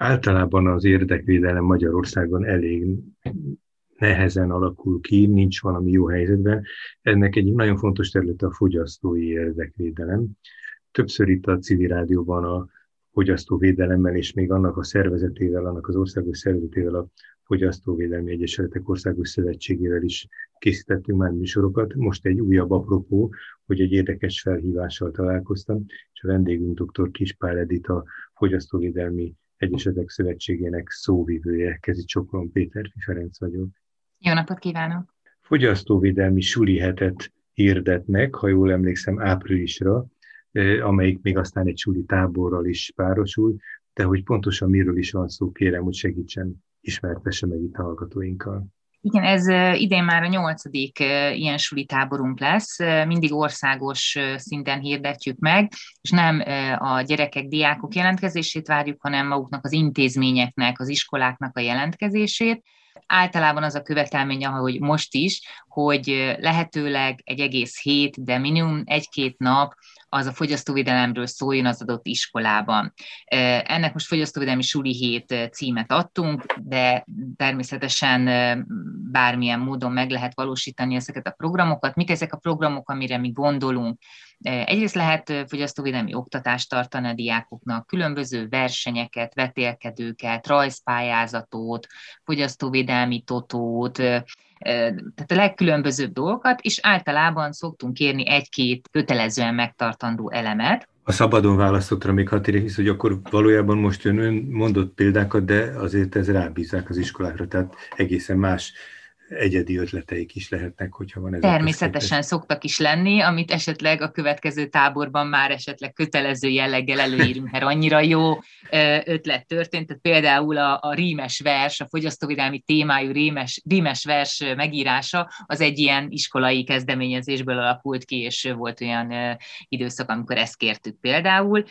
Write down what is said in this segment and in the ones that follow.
Általában az érdekvédelem Magyarországon elég nehezen alakul ki, nincs valami jó helyzetben. Ennek egy nagyon fontos területe a fogyasztói érdekvédelem. Többször itt a civil rádióban a fogyasztóvédelemmel és még annak a szervezetével, annak az országos szervezetével, a Fogyasztóvédelmi Egyesületek Országos Szövetségével is készítettünk már műsorokat. Most egy újabb apropó, hogy egy érdekes felhívással találkoztam, és a vendégünk dr. Kispál Edith, a Fogyasztóvédelmi Egyesetek Szövetségének szóvivője. Kezi Csokron Péter Ferenc vagyok. Jó napot kívánok! Fogyasztóvédelmi suli hetet hirdetnek, ha jól emlékszem, áprilisra, amelyik még aztán egy suli táborral is párosul, de hogy pontosan miről is van szó, kérem, hogy segítsen, ismertesse meg itt a hallgatóinkkal. Igen, ez idén már a nyolcadik ilyen suli táborunk lesz, mindig országos szinten hirdetjük meg, és nem a gyerekek, diákok jelentkezését várjuk, hanem maguknak az intézményeknek, az iskoláknak a jelentkezését. Általában az a követelmény, ahogy most is, hogy lehetőleg egy egész hét, de minimum egy-két nap az a fogyasztóvédelemről szóljon az adott iskolában. Ennek most fogyasztóvédelmi suli hét címet adtunk, de természetesen bármilyen módon meg lehet valósítani ezeket a programokat. Mik ezek a programok, amire mi gondolunk? Egyrészt lehet fogyasztóvédelmi oktatást tartani a diákoknak, különböző versenyeket, vetélkedőket, rajzpályázatot, fogyasztóvédelmi totót, tehát a legkülönbözőbb dolgokat, és általában szoktunk kérni egy-két kötelezően megtartandó elemet. A szabadon választottra még hat hisz, hogy akkor valójában most ön, ön mondott példákat, de azért ez rábízzák az iskolákra, tehát egészen más egyedi ötleteik is lehetnek, hogyha van ez. Természetesen szoktak is lenni, amit esetleg a következő táborban már esetleg kötelező jelleggel előírunk, mert annyira jó ötlet történt. Tehát például a, a rímes vers, a fogyasztóvédelmi témájú rímes, rímes vers megírása, az egy ilyen iskolai kezdeményezésből alakult ki, és volt olyan időszak, amikor ezt kértük például.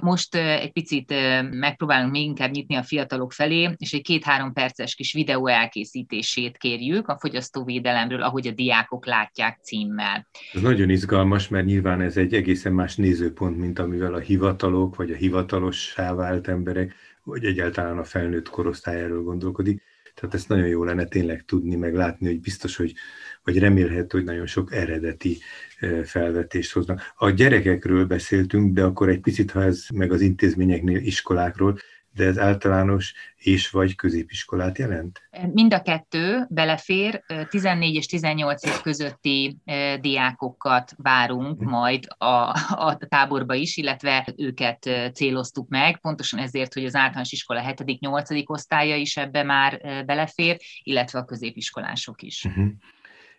Most egy picit megpróbálunk még inkább nyitni a fiatalok felé, és egy két-három perces kis videó elkészítését kérjük a fogyasztóvédelemről, ahogy a diákok látják címmel. Ez nagyon izgalmas, mert nyilván ez egy egészen más nézőpont, mint amivel a hivatalok, vagy a hivatalossá vált emberek, vagy egyáltalán a felnőtt korosztályáról gondolkodik. Tehát ezt nagyon jó lenne tényleg tudni, meg látni, hogy biztos, hogy, vagy remélhető, hogy nagyon sok eredeti felvetést hoznak. A gyerekekről beszéltünk, de akkor egy picit, ha ez meg az intézményeknél, iskolákról, de ez általános és vagy középiskolát jelent? Mind a kettő belefér, 14 és 18 év közötti diákokat várunk hm. majd a, a táborba is, illetve őket céloztuk meg, pontosan ezért, hogy az általános iskola 7.-8. osztálya is ebbe már belefér, illetve a középiskolások is. Uh-huh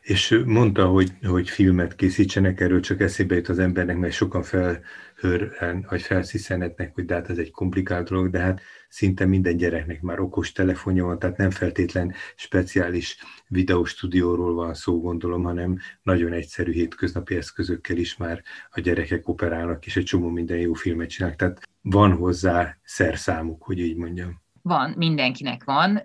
és mondta, hogy, hogy filmet készítsenek, erről csak eszébe jut az embernek, mert sokan felhör, vagy felsziszenetnek, hogy de hát ez egy komplikált dolog, de hát szinte minden gyereknek már okos telefonja van, tehát nem feltétlen speciális videóstúdióról van szó, gondolom, hanem nagyon egyszerű hétköznapi eszközökkel is már a gyerekek operálnak, és egy csomó minden jó filmet csinálnak, tehát van hozzá szerszámuk, hogy így mondjam. Van, mindenkinek van.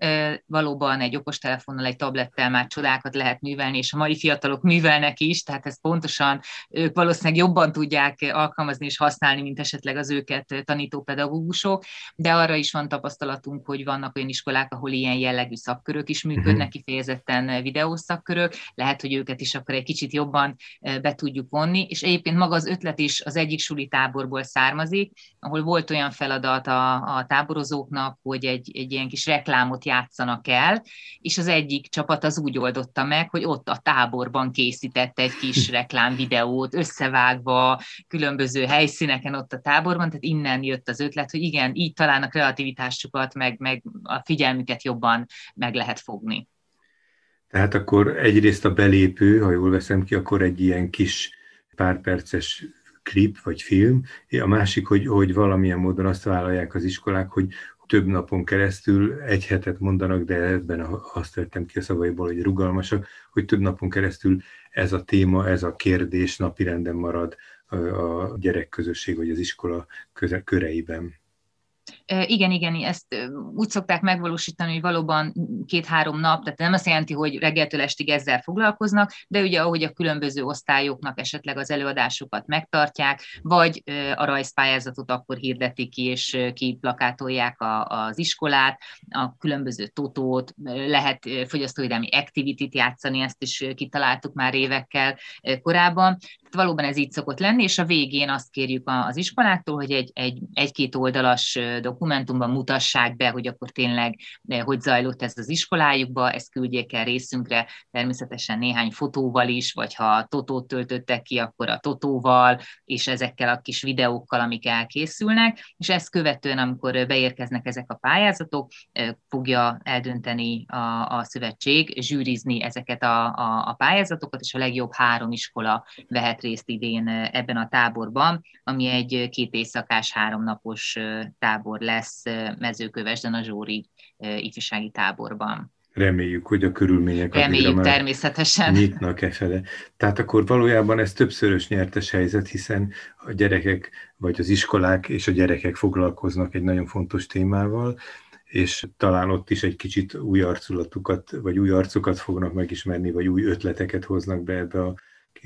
Valóban egy okostelefonnal, egy tablettel már csodákat lehet művelni, és a mai fiatalok művelnek is, tehát ezt pontosan ők valószínűleg jobban tudják alkalmazni és használni, mint esetleg az őket tanító pedagógusok, de arra is van tapasztalatunk, hogy vannak olyan iskolák, ahol ilyen jellegű szakkörök is működnek, mhm. kifejezetten videós szakkörök, lehet, hogy őket is akkor egy kicsit jobban be tudjuk vonni, és egyébként maga az ötlet is az egyik suli táborból származik, ahol volt olyan feladat a, a táborozóknak, hogy egy, egy ilyen kis reklámot játszanak el, és az egyik csapat az úgy oldotta meg, hogy ott a táborban készítette egy kis reklámvideót, összevágva különböző helyszíneken ott a táborban, tehát innen jött az ötlet, hogy igen, így talán a kreativitásukat, meg, meg a figyelmüket jobban meg lehet fogni. Tehát akkor egyrészt a belépő, ha jól veszem ki, akkor egy ilyen kis pár perces klip vagy film, a másik, hogy, hogy valamilyen módon azt vállalják az iskolák, hogy több napon keresztül egy hetet mondanak, de ebben azt vettem ki a szavaiból, hogy rugalmasak, hogy több napon keresztül ez a téma, ez a kérdés napirenden marad a gyerekközösség vagy az iskola köreiben. Igen, igen, ezt úgy szokták megvalósítani, hogy valóban két-három nap, tehát nem azt jelenti, hogy reggeltől estig ezzel foglalkoznak, de ugye ahogy a különböző osztályoknak esetleg az előadásokat megtartják, vagy a rajzpályázatot akkor hirdetik ki, és kiplakátolják az iskolát, a különböző totót, lehet fogyasztóvédelmi activity játszani, ezt is kitaláltuk már évekkel korábban. Valóban ez így szokott lenni, és a végén azt kérjük az iskoláktól, hogy egy, egy, egy-két oldalas dokumentumban mutassák be, hogy akkor tényleg hogy zajlott ez az iskolájukba, ezt küldjék el részünkre, természetesen néhány fotóval is, vagy ha totót töltöttek ki, akkor a totóval, és ezekkel a kis videókkal, amik elkészülnek, és ezt követően, amikor beérkeznek ezek a pályázatok, fogja eldönteni a, a szövetség, zsűrizni ezeket a, a, a pályázatokat, és a legjobb három iskola vehet részt idén ebben a táborban, ami egy két éjszakás, háromnapos tábor lesz Mezőkövesden a Zsóri ifjúsági táborban. Reméljük, hogy a körülmények Reméljük természetesen. nyitnak e fele. Tehát akkor valójában ez többszörös nyertes helyzet, hiszen a gyerekek, vagy az iskolák és a gyerekek foglalkoznak egy nagyon fontos témával, és talán ott is egy kicsit új arculatukat, vagy új arcokat fognak megismerni, vagy új ötleteket hoznak be ebbe a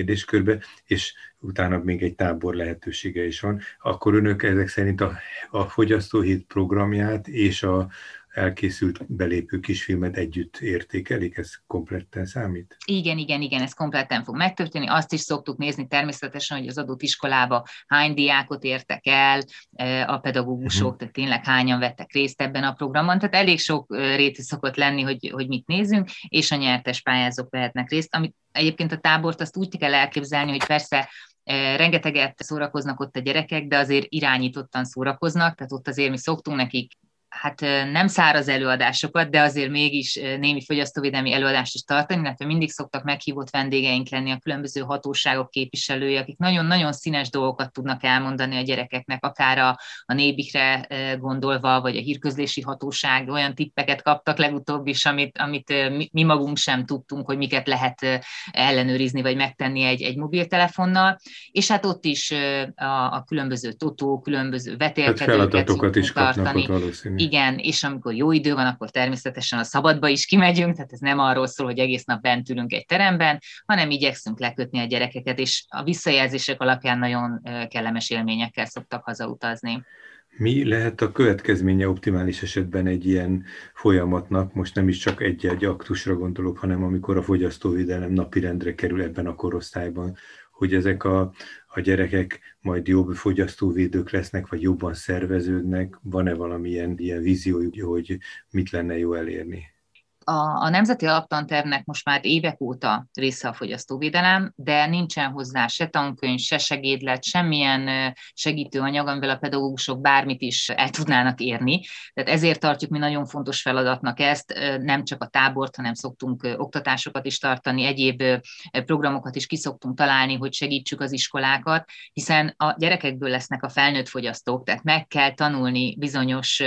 kérdéskörbe, és utána még egy tábor lehetősége is van, akkor önök ezek szerint a, a fogyasztóhét programját és a, elkészült belépő kisfilmet együtt értékelik, ez kompletten számít? Igen, igen, igen, ez kompletten fog megtörténni. Azt is szoktuk nézni természetesen, hogy az adott iskolába hány diákot értek el, e, a pedagógusok, uh-huh. tehát tényleg hányan vettek részt ebben a programban, tehát elég sok rétű szokott lenni, hogy, hogy mit nézünk, és a nyertes pályázók vehetnek részt, amit egyébként a tábort azt úgy kell elképzelni, hogy persze e, rengeteget szórakoznak ott a gyerekek, de azért irányítottan szórakoznak, tehát ott azért mi szoktunk nekik hát nem száraz előadásokat, de azért mégis némi fogyasztóvédelmi előadást is tartani, illetve mindig szoktak meghívott vendégeink lenni a különböző hatóságok képviselői, akik nagyon-nagyon színes dolgokat tudnak elmondani a gyerekeknek, akár a, a nébikre gondolva, vagy a hírközlési hatóság olyan tippeket kaptak legutóbb is, amit, amit mi magunk sem tudtunk, hogy miket lehet ellenőrizni, vagy megtenni egy, egy mobiltelefonnal, és hát ott is a, a különböző totó, különböző vetélkedőket hát is tartani. Igen, és amikor jó idő van, akkor természetesen a szabadba is kimegyünk, tehát ez nem arról szól, hogy egész nap bent ülünk egy teremben, hanem igyekszünk lekötni a gyerekeket, és a visszajelzések alapján nagyon kellemes élményekkel szoktak hazautazni. Mi lehet a következménye optimális esetben egy ilyen folyamatnak? Most nem is csak egy-egy aktusra gondolok, hanem amikor a fogyasztóvédelem napirendre kerül ebben a korosztályban, hogy ezek a, a gyerekek majd jobb fogyasztóvédők lesznek, vagy jobban szerveződnek? Van-e valamilyen ilyen víziójuk, hogy mit lenne jó elérni? A, a Nemzeti Alaptantervnek most már évek óta része a fogyasztóvédelem, de nincsen hozzá se tankönyv, se segédlet, semmilyen segítőanyag, amivel a pedagógusok bármit is el tudnának érni. Tehát ezért tartjuk mi nagyon fontos feladatnak ezt, nem csak a tábort, hanem szoktunk oktatásokat is tartani, egyéb programokat is kiszoktunk találni, hogy segítsük az iskolákat, hiszen a gyerekekből lesznek a felnőtt fogyasztók, tehát meg kell tanulni bizonyos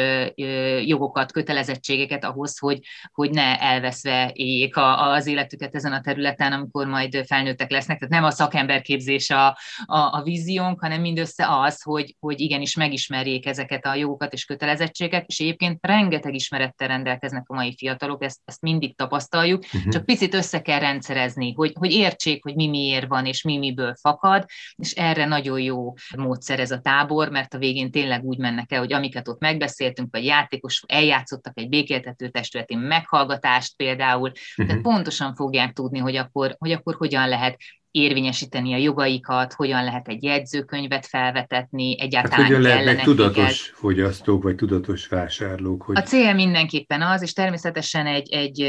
jogokat, kötelezettségeket ahhoz, hogy, hogy ne elveszve éljék a, az életüket ezen a területen, amikor majd felnőttek lesznek. Tehát nem a szakemberképzés a, a, a víziónk, hanem mindössze az, hogy, hogy igenis megismerjék ezeket a jogokat és kötelezettségeket, és egyébként rengeteg ismerettel rendelkeznek a mai fiatalok, ezt, ezt mindig tapasztaljuk, uh-huh. csak picit össze kell rendszerezni, hogy, hogy értsék, hogy mi miért van, és mi miből fakad, és erre nagyon jó módszer ez a tábor, mert a végén tényleg úgy mennek el, hogy amiket ott megbeszéltünk, vagy játékos eljátszottak egy békéltető testületén meghallgat oktatást például, uh-huh. tehát pontosan fogják tudni, hogy akkor, hogy akkor hogyan lehet érvényesíteni a jogaikat, hogyan lehet egy jegyzőkönyvet felvetetni, egyáltalán hát hogyan lehetnek tudatos fogyasztók, vagy tudatos vásárlók? Hogy... A cél mindenképpen az, és természetesen egy, egy,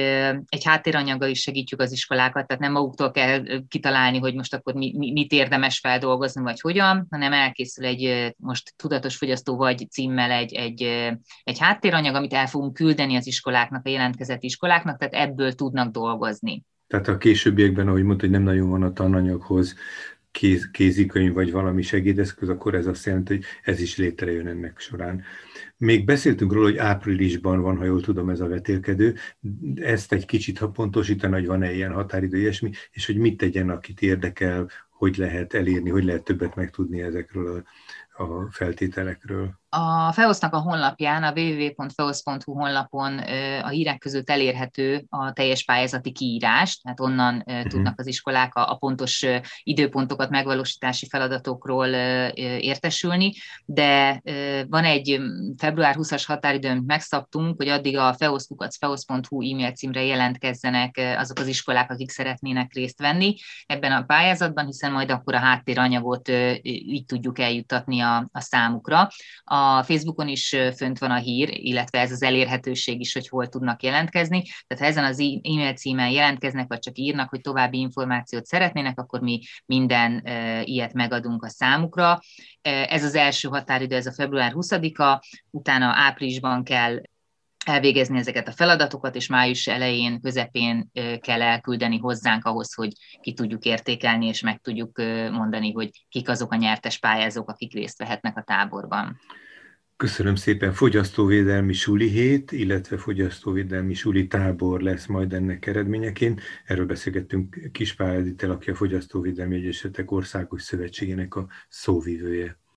egy háttéranyaggal is segítjük az iskolákat, tehát nem maguktól kell kitalálni, hogy most akkor mi, mit érdemes feldolgozni, vagy hogyan, hanem elkészül egy most tudatos fogyasztó vagy címmel egy, egy, egy háttéranyag, amit el fogunk küldeni az iskoláknak, a jelentkezett iskoláknak, tehát ebből tudnak dolgozni. Tehát a későbbiekben, ahogy mondta, hogy nem nagyon van a tananyaghoz kéz, kézikönyv vagy valami segédeszköz, akkor ez azt jelenti, hogy ez is létrejön ennek során. Még beszéltünk róla, hogy áprilisban van, ha jól tudom, ez a vetélkedő. Ezt egy kicsit ha pontosítani, hogy van-e ilyen határidő, ilyesmi, és hogy mit tegyen, akit érdekel, hogy lehet elérni, hogy lehet többet megtudni ezekről a, a feltételekről A FEOSZ-nak a honlapján, a www.feosz.hu honlapon a hírek között elérhető a teljes pályázati kiírás, tehát onnan uh-huh. tudnak az iskolák a, a pontos időpontokat megvalósítási feladatokról értesülni, de van egy február 20-as határidőn megszabtunk, hogy addig a feosz.feosz.hu e-mail címre jelentkezzenek azok az iskolák, akik szeretnének részt venni ebben a pályázatban, hiszen majd akkor a háttéranyagot így tudjuk eljuttatni a, a számukra. A a Facebookon is fönt van a hír, illetve ez az elérhetőség is, hogy hol tudnak jelentkezni. Tehát ha ezen az e-mail címen jelentkeznek, vagy csak írnak, hogy további információt szeretnének, akkor mi minden ilyet megadunk a számukra. Ez az első határidő, ez a február 20-a, utána áprilisban kell elvégezni ezeket a feladatokat, és május elején, közepén kell elküldeni hozzánk ahhoz, hogy ki tudjuk értékelni, és meg tudjuk mondani, hogy kik azok a nyertes pályázók, akik részt vehetnek a táborban. Köszönöm szépen. Fogyasztóvédelmi suli hét, illetve fogyasztóvédelmi suli tábor lesz majd ennek eredményeként. Erről beszélgettünk Kispál Editel, aki a Fogyasztóvédelmi Egyesetek Országos Szövetségének a szóvivője.